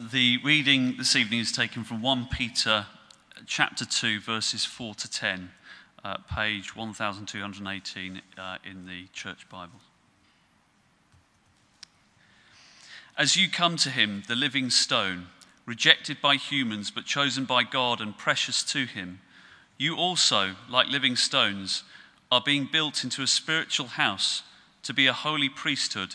The reading this evening is taken from 1 Peter chapter 2, verses 4 to 10, uh, page 1218 uh, in the Church Bible. As you come to him, the living stone, rejected by humans but chosen by God and precious to him, you also, like living stones, are being built into a spiritual house to be a holy priesthood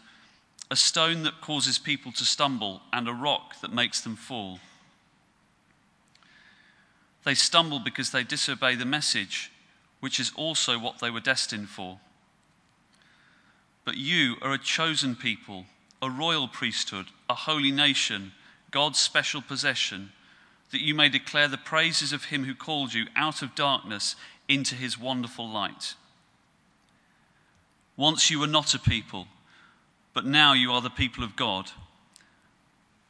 a stone that causes people to stumble, and a rock that makes them fall. They stumble because they disobey the message, which is also what they were destined for. But you are a chosen people, a royal priesthood, a holy nation, God's special possession, that you may declare the praises of him who called you out of darkness into his wonderful light. Once you were not a people but now you are the people of God.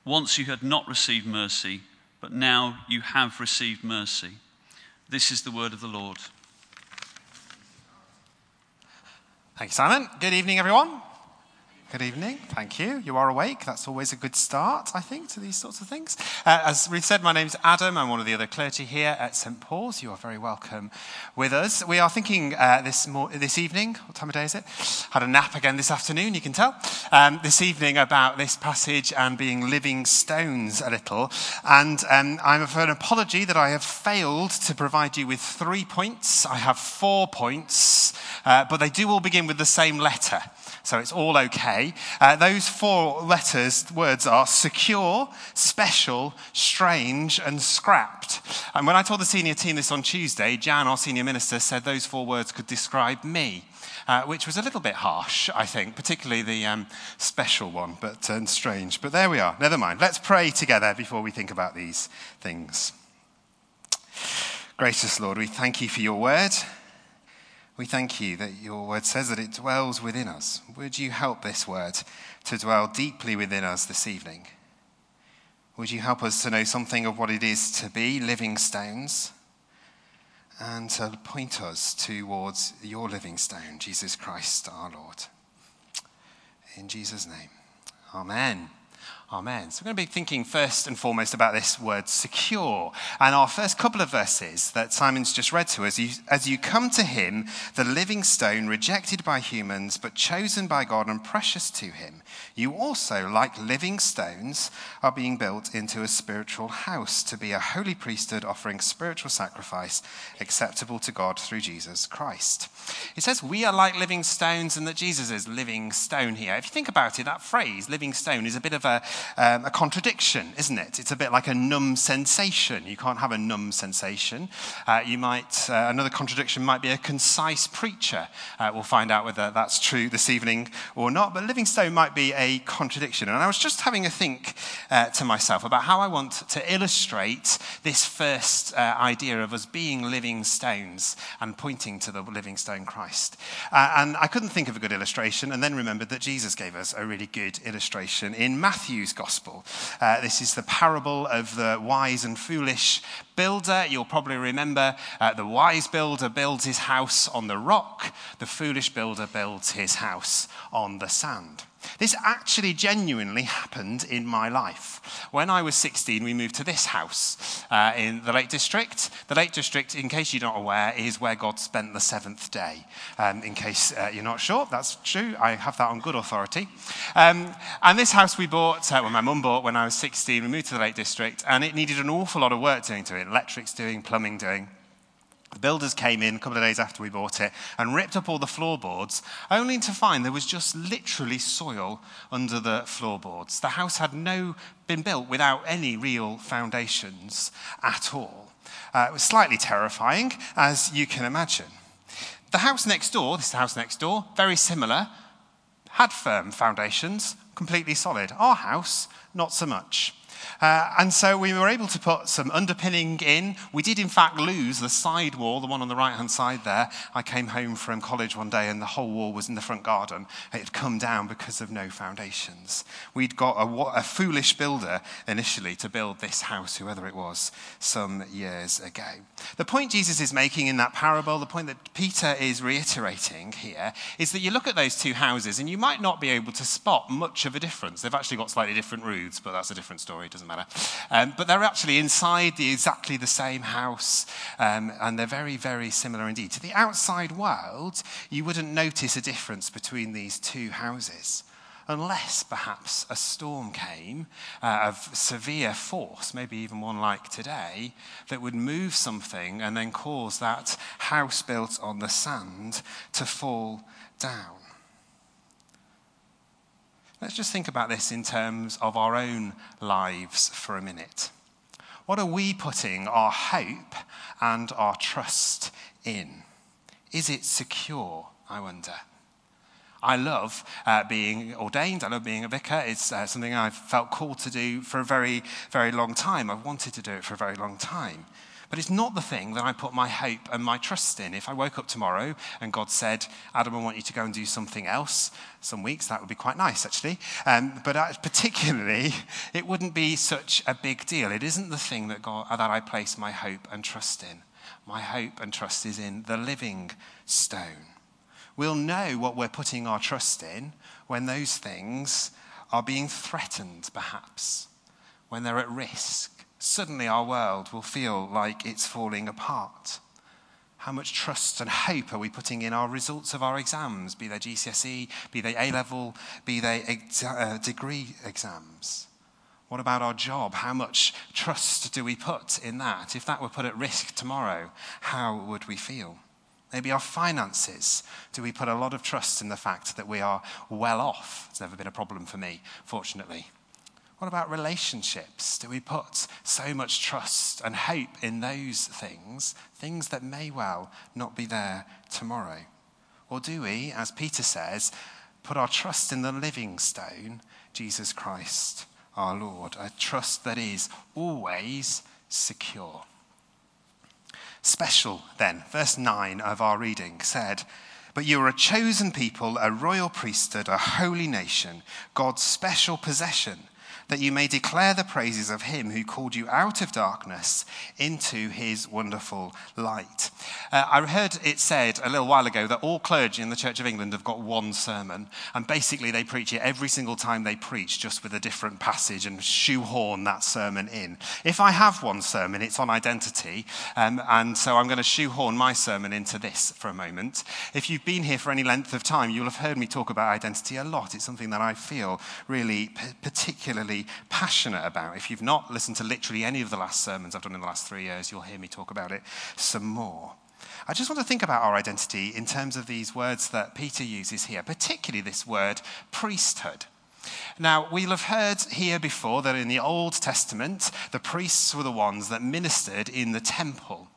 Once you had not received mercy, but now you have received mercy. This is the word of the Lord. Thank you, Simon. Good evening, everyone. Good evening. Thank you. You are awake. That's always a good start, I think, to these sorts of things. Uh, as Ruth said, my name's Adam. I'm one of the other clergy here at St. Paul's. You are very welcome with us. We are thinking uh, this, this evening, what time of day is it? Had a nap again this afternoon, you can tell. Um, this evening about this passage and being living stones a little. And um, I'm an apology that I have failed to provide you with three points. I have four points, uh, but they do all begin with the same letter so it's all okay. Uh, those four letters, words are secure, special, strange, and scrapped. And when I told the senior team this on Tuesday, Jan, our senior minister, said those four words could describe me. Uh, which was a little bit harsh, I think, particularly the um, special one, but uh, strange. But there we are. Never mind. Let's pray together before we think about these things. Gracious Lord, we thank you for your word. We thank you that your word says that it dwells within us. Would you help this word to dwell deeply within us this evening? Would you help us to know something of what it is to be living stones and to point us towards your living stone, Jesus Christ our Lord? In Jesus' name, amen. Amen. So we're going to be thinking first and foremost about this word secure. And our first couple of verses that Simon's just read to us you, as you come to him, the living stone, rejected by humans, but chosen by God and precious to him, you also, like living stones, are being built into a spiritual house to be a holy priesthood offering spiritual sacrifice acceptable to God through Jesus Christ. It says we are like living stones and that Jesus is living stone here. If you think about it, that phrase, living stone, is a bit of a um, a contradiction, isn't it? It's a bit like a numb sensation. You can't have a numb sensation. Uh, you might, uh, another contradiction might be a concise preacher. Uh, we'll find out whether that's true this evening or not. But living stone might be a contradiction. And I was just having a think uh, to myself about how I want to illustrate this first uh, idea of us being living stones and pointing to the living stone Christ. Uh, and I couldn't think of a good illustration and then remembered that Jesus gave us a really good illustration in Matthew's Matthew's Gospel. Uh, this is the parable of the wise and foolish builder. You'll probably remember uh, the wise builder builds his house on the rock, the foolish builder builds his house on the sand. This actually genuinely happened in my life. When I was 16, we moved to this house uh, in the Lake District. The Lake District, in case you're not aware, is where God spent the seventh day. Um, in case uh, you're not sure, that's true. I have that on good authority. Um, and this house we bought, uh, well, my mum bought when I was 16. We moved to the Lake District, and it needed an awful lot of work doing to it electrics doing, plumbing doing. Builders came in a couple of days after we bought it and ripped up all the floorboards, only to find there was just literally soil under the floorboards. The house had no been built without any real foundations at all. Uh, it was slightly terrifying, as you can imagine. The house next door, this house next door, very similar, had firm foundations, completely solid. Our house, not so much. Uh, and so we were able to put some underpinning in. We did, in fact, lose the side wall, the one on the right hand side there. I came home from college one day and the whole wall was in the front garden. It had come down because of no foundations. We'd got a, a foolish builder initially to build this house, whoever it was, some years ago. The point Jesus is making in that parable, the point that Peter is reiterating here, is that you look at those two houses and you might not be able to spot much of a difference. They've actually got slightly different roofs, but that's a different story, doesn't matter. Um, but they're actually inside the, exactly the same house, um, and they're very, very similar indeed. To the outside world, you wouldn't notice a difference between these two houses unless perhaps a storm came uh, of severe force, maybe even one like today, that would move something and then cause that house built on the sand to fall down. Let's just think about this in terms of our own lives for a minute. What are we putting our hope and our trust in? Is it secure, I wonder? I love uh, being ordained. I love being a vicar. It's uh, something I've felt called to do for a very, very long time. I've wanted to do it for a very long time. But it's not the thing that I put my hope and my trust in. If I woke up tomorrow and God said, Adam, I want you to go and do something else, some weeks that would be quite nice, actually. Um, but uh, particularly, it wouldn't be such a big deal. It isn't the thing that, God, that I place my hope and trust in. My hope and trust is in the living stone. We'll know what we're putting our trust in when those things are being threatened, perhaps, when they're at risk suddenly our world will feel like it's falling apart. How much trust and hope are we putting in our results of our exams, be they GCSE, be they A level, be they exa- uh, degree exams? What about our job? How much trust do we put in that? If that were put at risk tomorrow, how would we feel? Maybe our finances. Do we put a lot of trust in the fact that we are well off? It's never been a problem for me, fortunately. What about relationships? Do we put so much trust and hope in those things, things that may well not be there tomorrow? Or do we, as Peter says, put our trust in the living stone, Jesus Christ, our Lord, a trust that is always secure? Special, then, verse 9 of our reading said, But you are a chosen people, a royal priesthood, a holy nation, God's special possession that you may declare the praises of him who called you out of darkness into his wonderful light. Uh, I heard it said a little while ago that all clergy in the Church of England have got one sermon, and basically they preach it every single time they preach, just with a different passage and shoehorn that sermon in. If I have one sermon, it's on identity, um, and so I'm going to shoehorn my sermon into this for a moment. If you've been here for any length of time, you'll have heard me talk about identity a lot. It's something that I feel really p- particularly passionate about. If you've not listened to literally any of the last sermons I've done in the last three years, you'll hear me talk about it some more. I just want to think about our identity in terms of these words that Peter uses here, particularly this word priesthood. Now, we'll have heard here before that in the Old Testament, the priests were the ones that ministered in the temple.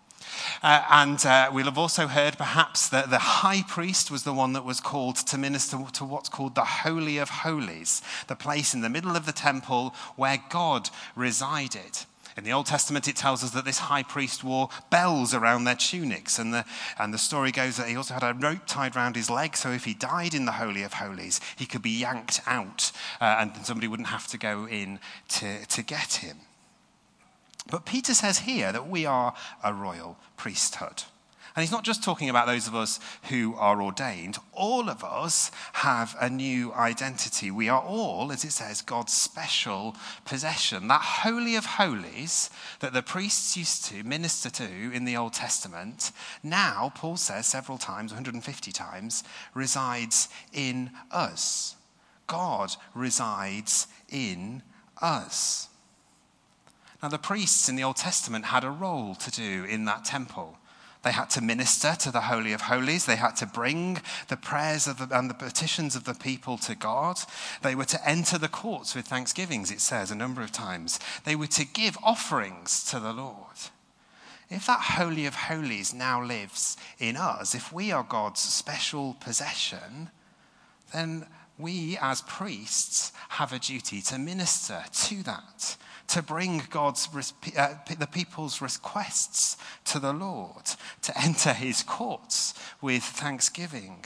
Uh, and uh, we'll have also heard perhaps that the high priest was the one that was called to minister to what's called the Holy of Holies, the place in the middle of the temple where God resided. In the Old Testament, it tells us that this high priest wore bells around their tunics. And the, and the story goes that he also had a rope tied around his leg, so if he died in the Holy of Holies, he could be yanked out uh, and somebody wouldn't have to go in to, to get him. But Peter says here that we are a royal priesthood. And he's not just talking about those of us who are ordained. All of us have a new identity. We are all, as it says, God's special possession. That Holy of Holies that the priests used to minister to in the Old Testament, now, Paul says several times, 150 times, resides in us. God resides in us. Now, the priests in the Old Testament had a role to do in that temple. They had to minister to the Holy of Holies. They had to bring the prayers the, and the petitions of the people to God. They were to enter the courts with thanksgivings, it says a number of times. They were to give offerings to the Lord. If that Holy of Holies now lives in us, if we are God's special possession, then we as priests have a duty to minister to that, to bring God's, uh, the people's requests to the Lord, to enter his courts with thanksgiving,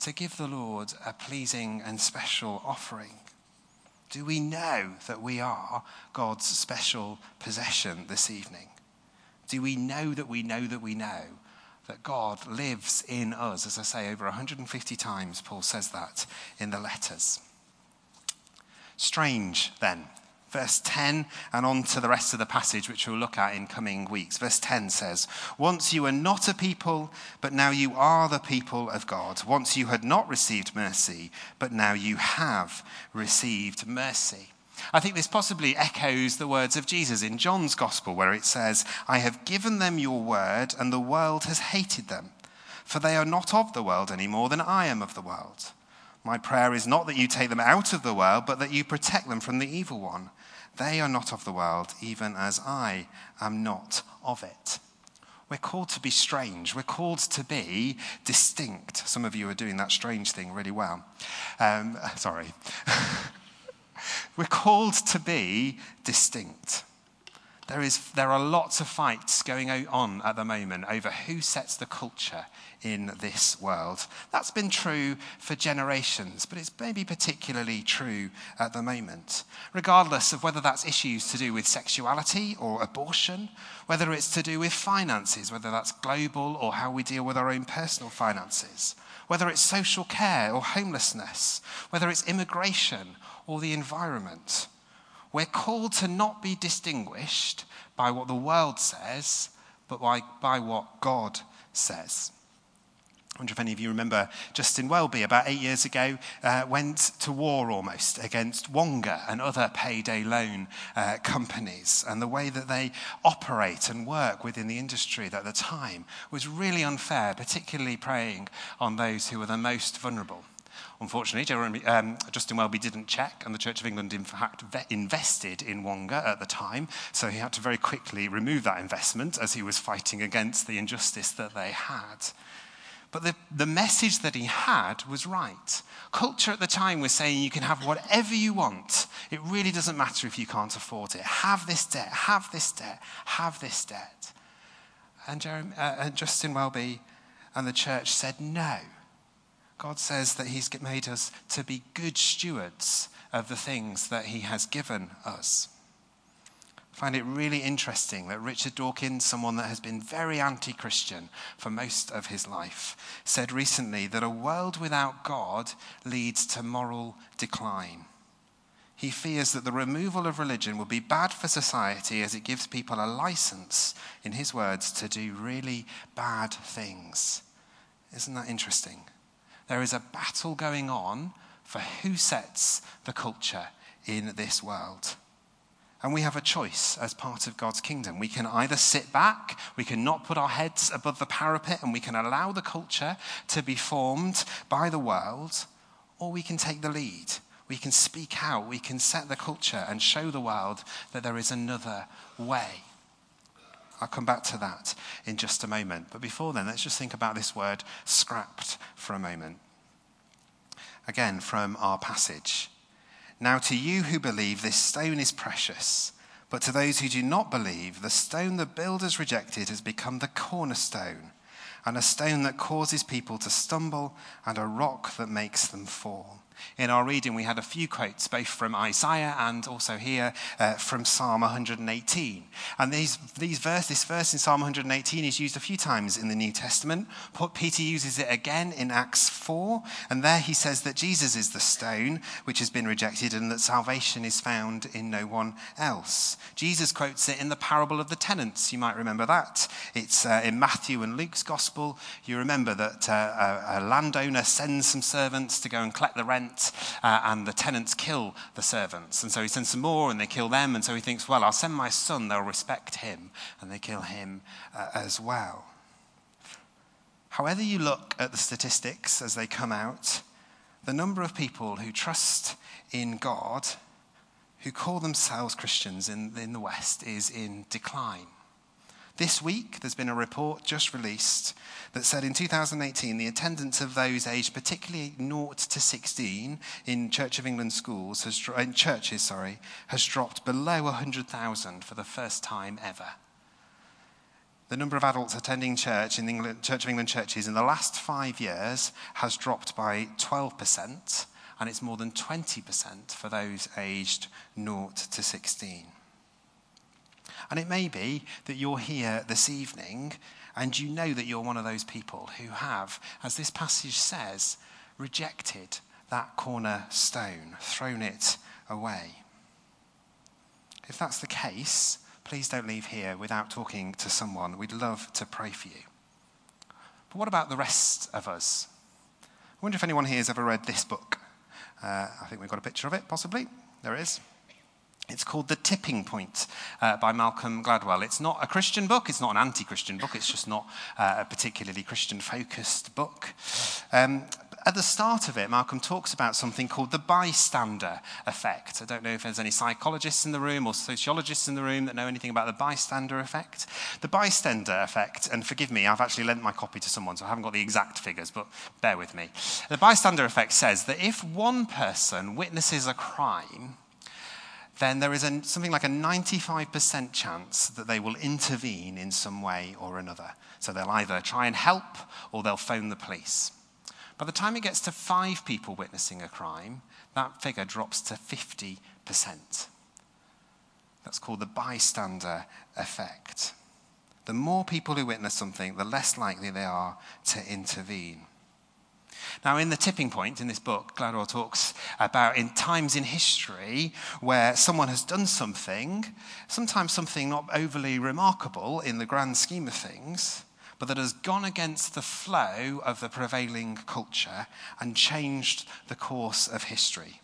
to give the Lord a pleasing and special offering. Do we know that we are God's special possession this evening? Do we know that we know that we know that God lives in us? As I say, over 150 times, Paul says that in the letters. Strange, then, verse 10 and on to the rest of the passage, which we'll look at in coming weeks. Verse 10 says, Once you were not a people, but now you are the people of God. Once you had not received mercy, but now you have received mercy. I think this possibly echoes the words of Jesus in John's Gospel, where it says, I have given them your word, and the world has hated them, for they are not of the world any more than I am of the world. My prayer is not that you take them out of the world, but that you protect them from the evil one. They are not of the world, even as I am not of it. We're called to be strange. We're called to be distinct. Some of you are doing that strange thing really well. Um, sorry. We're called to be distinct. There, is, there are lots of fights going on at the moment over who sets the culture in this world. That's been true for generations, but it's maybe particularly true at the moment. Regardless of whether that's issues to do with sexuality or abortion, whether it's to do with finances, whether that's global or how we deal with our own personal finances, whether it's social care or homelessness, whether it's immigration or the environment. We're called to not be distinguished by what the world says, but by, by what God says. I wonder if any of you remember Justin Welby, about eight years ago, uh, went to war almost against Wonga and other payday loan uh, companies. And the way that they operate and work within the industry at the time was really unfair, particularly preying on those who were the most vulnerable. Unfortunately, Jeremy, um, Justin Welby didn't check, and the Church of England, in fact, invested in Wonga at the time, so he had to very quickly remove that investment as he was fighting against the injustice that they had. But the, the message that he had was right. Culture at the time was saying you can have whatever you want. It really doesn't matter if you can't afford it. Have this debt, have this debt, have this debt. And, Jeremy, uh, and Justin Welby and the church said no. God says that He's made us to be good stewards of the things that He has given us. I find it really interesting that Richard Dawkins, someone that has been very anti Christian for most of his life, said recently that a world without God leads to moral decline. He fears that the removal of religion will be bad for society as it gives people a license, in his words, to do really bad things. Isn't that interesting? There is a battle going on for who sets the culture in this world. And we have a choice as part of God's kingdom. We can either sit back, we can not put our heads above the parapet, and we can allow the culture to be formed by the world, or we can take the lead. We can speak out, we can set the culture and show the world that there is another way. I'll come back to that in just a moment. But before then, let's just think about this word scrapped for a moment. Again, from our passage. Now, to you who believe, this stone is precious. But to those who do not believe, the stone the builders rejected has become the cornerstone, and a stone that causes people to stumble, and a rock that makes them fall. In our reading, we had a few quotes, both from Isaiah and also here uh, from Psalm 118. And these, these verse, this verse in Psalm 118 is used a few times in the New Testament. Peter uses it again in Acts 4, and there he says that Jesus is the stone which has been rejected and that salvation is found in no one else. Jesus quotes it in the parable of the tenants. You might remember that. It's uh, in Matthew and Luke's gospel. You remember that uh, a, a landowner sends some servants to go and collect the rent uh, and the tenants kill the servants. And so he sends some more, and they kill them. And so he thinks, well, I'll send my son, they'll respect him. And they kill him uh, as well. However, you look at the statistics as they come out, the number of people who trust in God, who call themselves Christians in, in the West, is in decline. This week, there's been a report just released that said in 2018, the attendance of those aged particularly 0 to 16 in Church of England schools, has, in churches, sorry, has dropped below 100,000 for the first time ever. The number of adults attending church in England, Church of England churches in the last five years has dropped by 12%, and it's more than 20% for those aged 0 to 16. And it may be that you're here this evening and you know that you're one of those people who have, as this passage says, rejected that cornerstone, thrown it away. If that's the case, please don't leave here without talking to someone. We'd love to pray for you. But what about the rest of us? I wonder if anyone here has ever read this book. Uh, I think we've got a picture of it, possibly. There it is. It's called The Tipping Point uh, by Malcolm Gladwell. It's not a Christian book, it's not an anti Christian book, it's just not uh, a particularly Christian focused book. Um, at the start of it, Malcolm talks about something called the bystander effect. I don't know if there's any psychologists in the room or sociologists in the room that know anything about the bystander effect. The bystander effect, and forgive me, I've actually lent my copy to someone, so I haven't got the exact figures, but bear with me. The bystander effect says that if one person witnesses a crime, then there is a, something like a 95% chance that they will intervene in some way or another. So they'll either try and help or they'll phone the police. By the time it gets to five people witnessing a crime, that figure drops to 50%. That's called the bystander effect. The more people who witness something, the less likely they are to intervene. Now, in the tipping point in this book, Gladwell talks about in times in history where someone has done something, sometimes something not overly remarkable in the grand scheme of things, but that has gone against the flow of the prevailing culture and changed the course of history.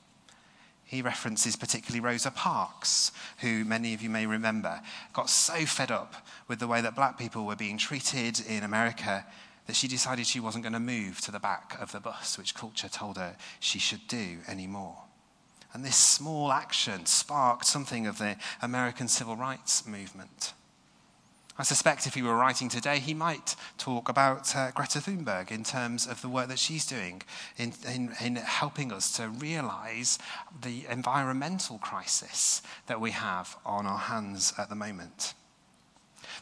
He references particularly Rosa Parks, who many of you may remember, got so fed up with the way that black people were being treated in America that she decided she wasn't going to move to the back of the bus, which culture told her she should do anymore. And this small action sparked something of the American civil rights movement. I suspect if he were writing today, he might talk about uh, Greta Thunberg in terms of the work that she's doing in, in, in helping us to realize the environmental crisis that we have on our hands at the moment.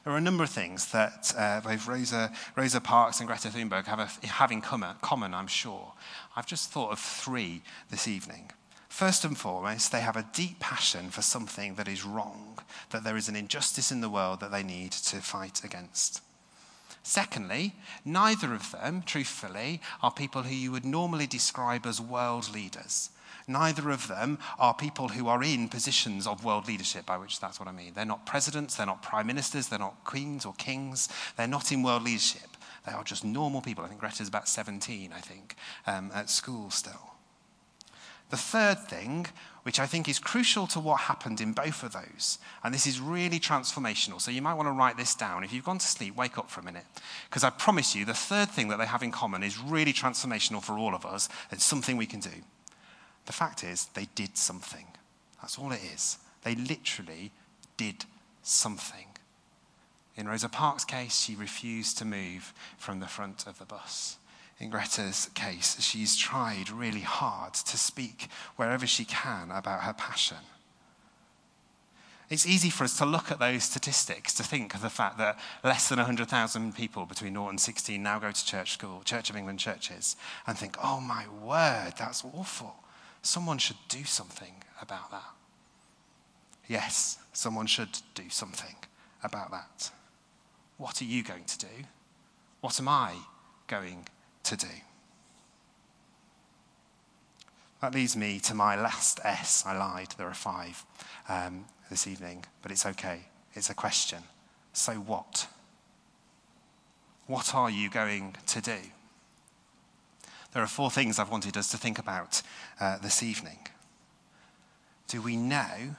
There are a number of things that uh, both Rosa, Rosa Parks and Greta Thunberg have, a, have in common, common, I'm sure. I've just thought of three this evening. First and foremost, they have a deep passion for something that is wrong, that there is an injustice in the world that they need to fight against. Secondly, neither of them, truthfully, are people who you would normally describe as world leaders. Neither of them are people who are in positions of world leadership, by which that's what I mean. They're not presidents, they're not prime ministers, they're not queens or kings, they're not in world leadership. They are just normal people. I think Greta's about 17, I think, um, at school still. The third thing, which I think is crucial to what happened in both of those, and this is really transformational, so you might want to write this down. If you've gone to sleep, wake up for a minute. Because I promise you, the third thing that they have in common is really transformational for all of us. It's something we can do. The fact is, they did something. That's all it is. They literally did something. In Rosa Parks' case, she refused to move from the front of the bus. In Greta's case, she's tried really hard to speak wherever she can about her passion. It's easy for us to look at those statistics to think of the fact that less than 100,000 people between 0 and 16 now go to church school, Church of England churches, and think, oh my word, that's awful. Someone should do something about that. Yes, someone should do something about that. What are you going to do? What am I going to do? That leads me to my last S. I lied, there are five um, this evening, but it's okay. It's a question. So what? What are you going to do? There are four things I've wanted us to think about uh, this evening. Do we know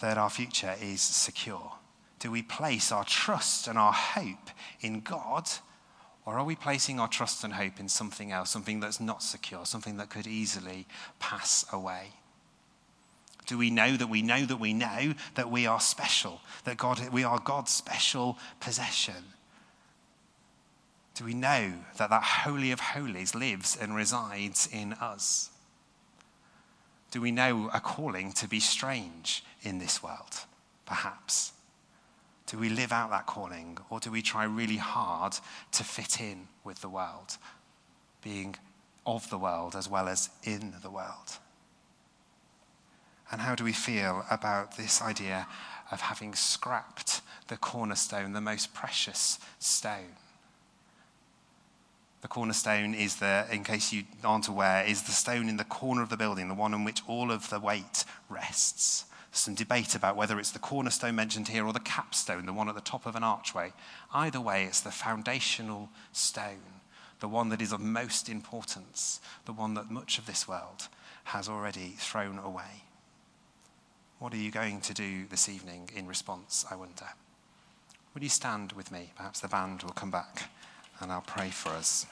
that our future is secure? Do we place our trust and our hope in God? Or are we placing our trust and hope in something else, something that's not secure, something that could easily pass away? Do we know that we know that we know that we are special, that God, we are God's special possession? Do we know that that Holy of Holies lives and resides in us? Do we know a calling to be strange in this world? Perhaps. Do we live out that calling, or do we try really hard to fit in with the world, being of the world as well as in the world? And how do we feel about this idea of having scrapped the cornerstone, the most precious stone? The cornerstone is the, in case you aren't aware, is the stone in the corner of the building, the one on which all of the weight rests. Some debate about whether it's the cornerstone mentioned here or the capstone, the one at the top of an archway. Either way, it's the foundational stone, the one that is of most importance, the one that much of this world has already thrown away. What are you going to do this evening in response, I wonder? Will you stand with me? Perhaps the band will come back and I'll pray for us.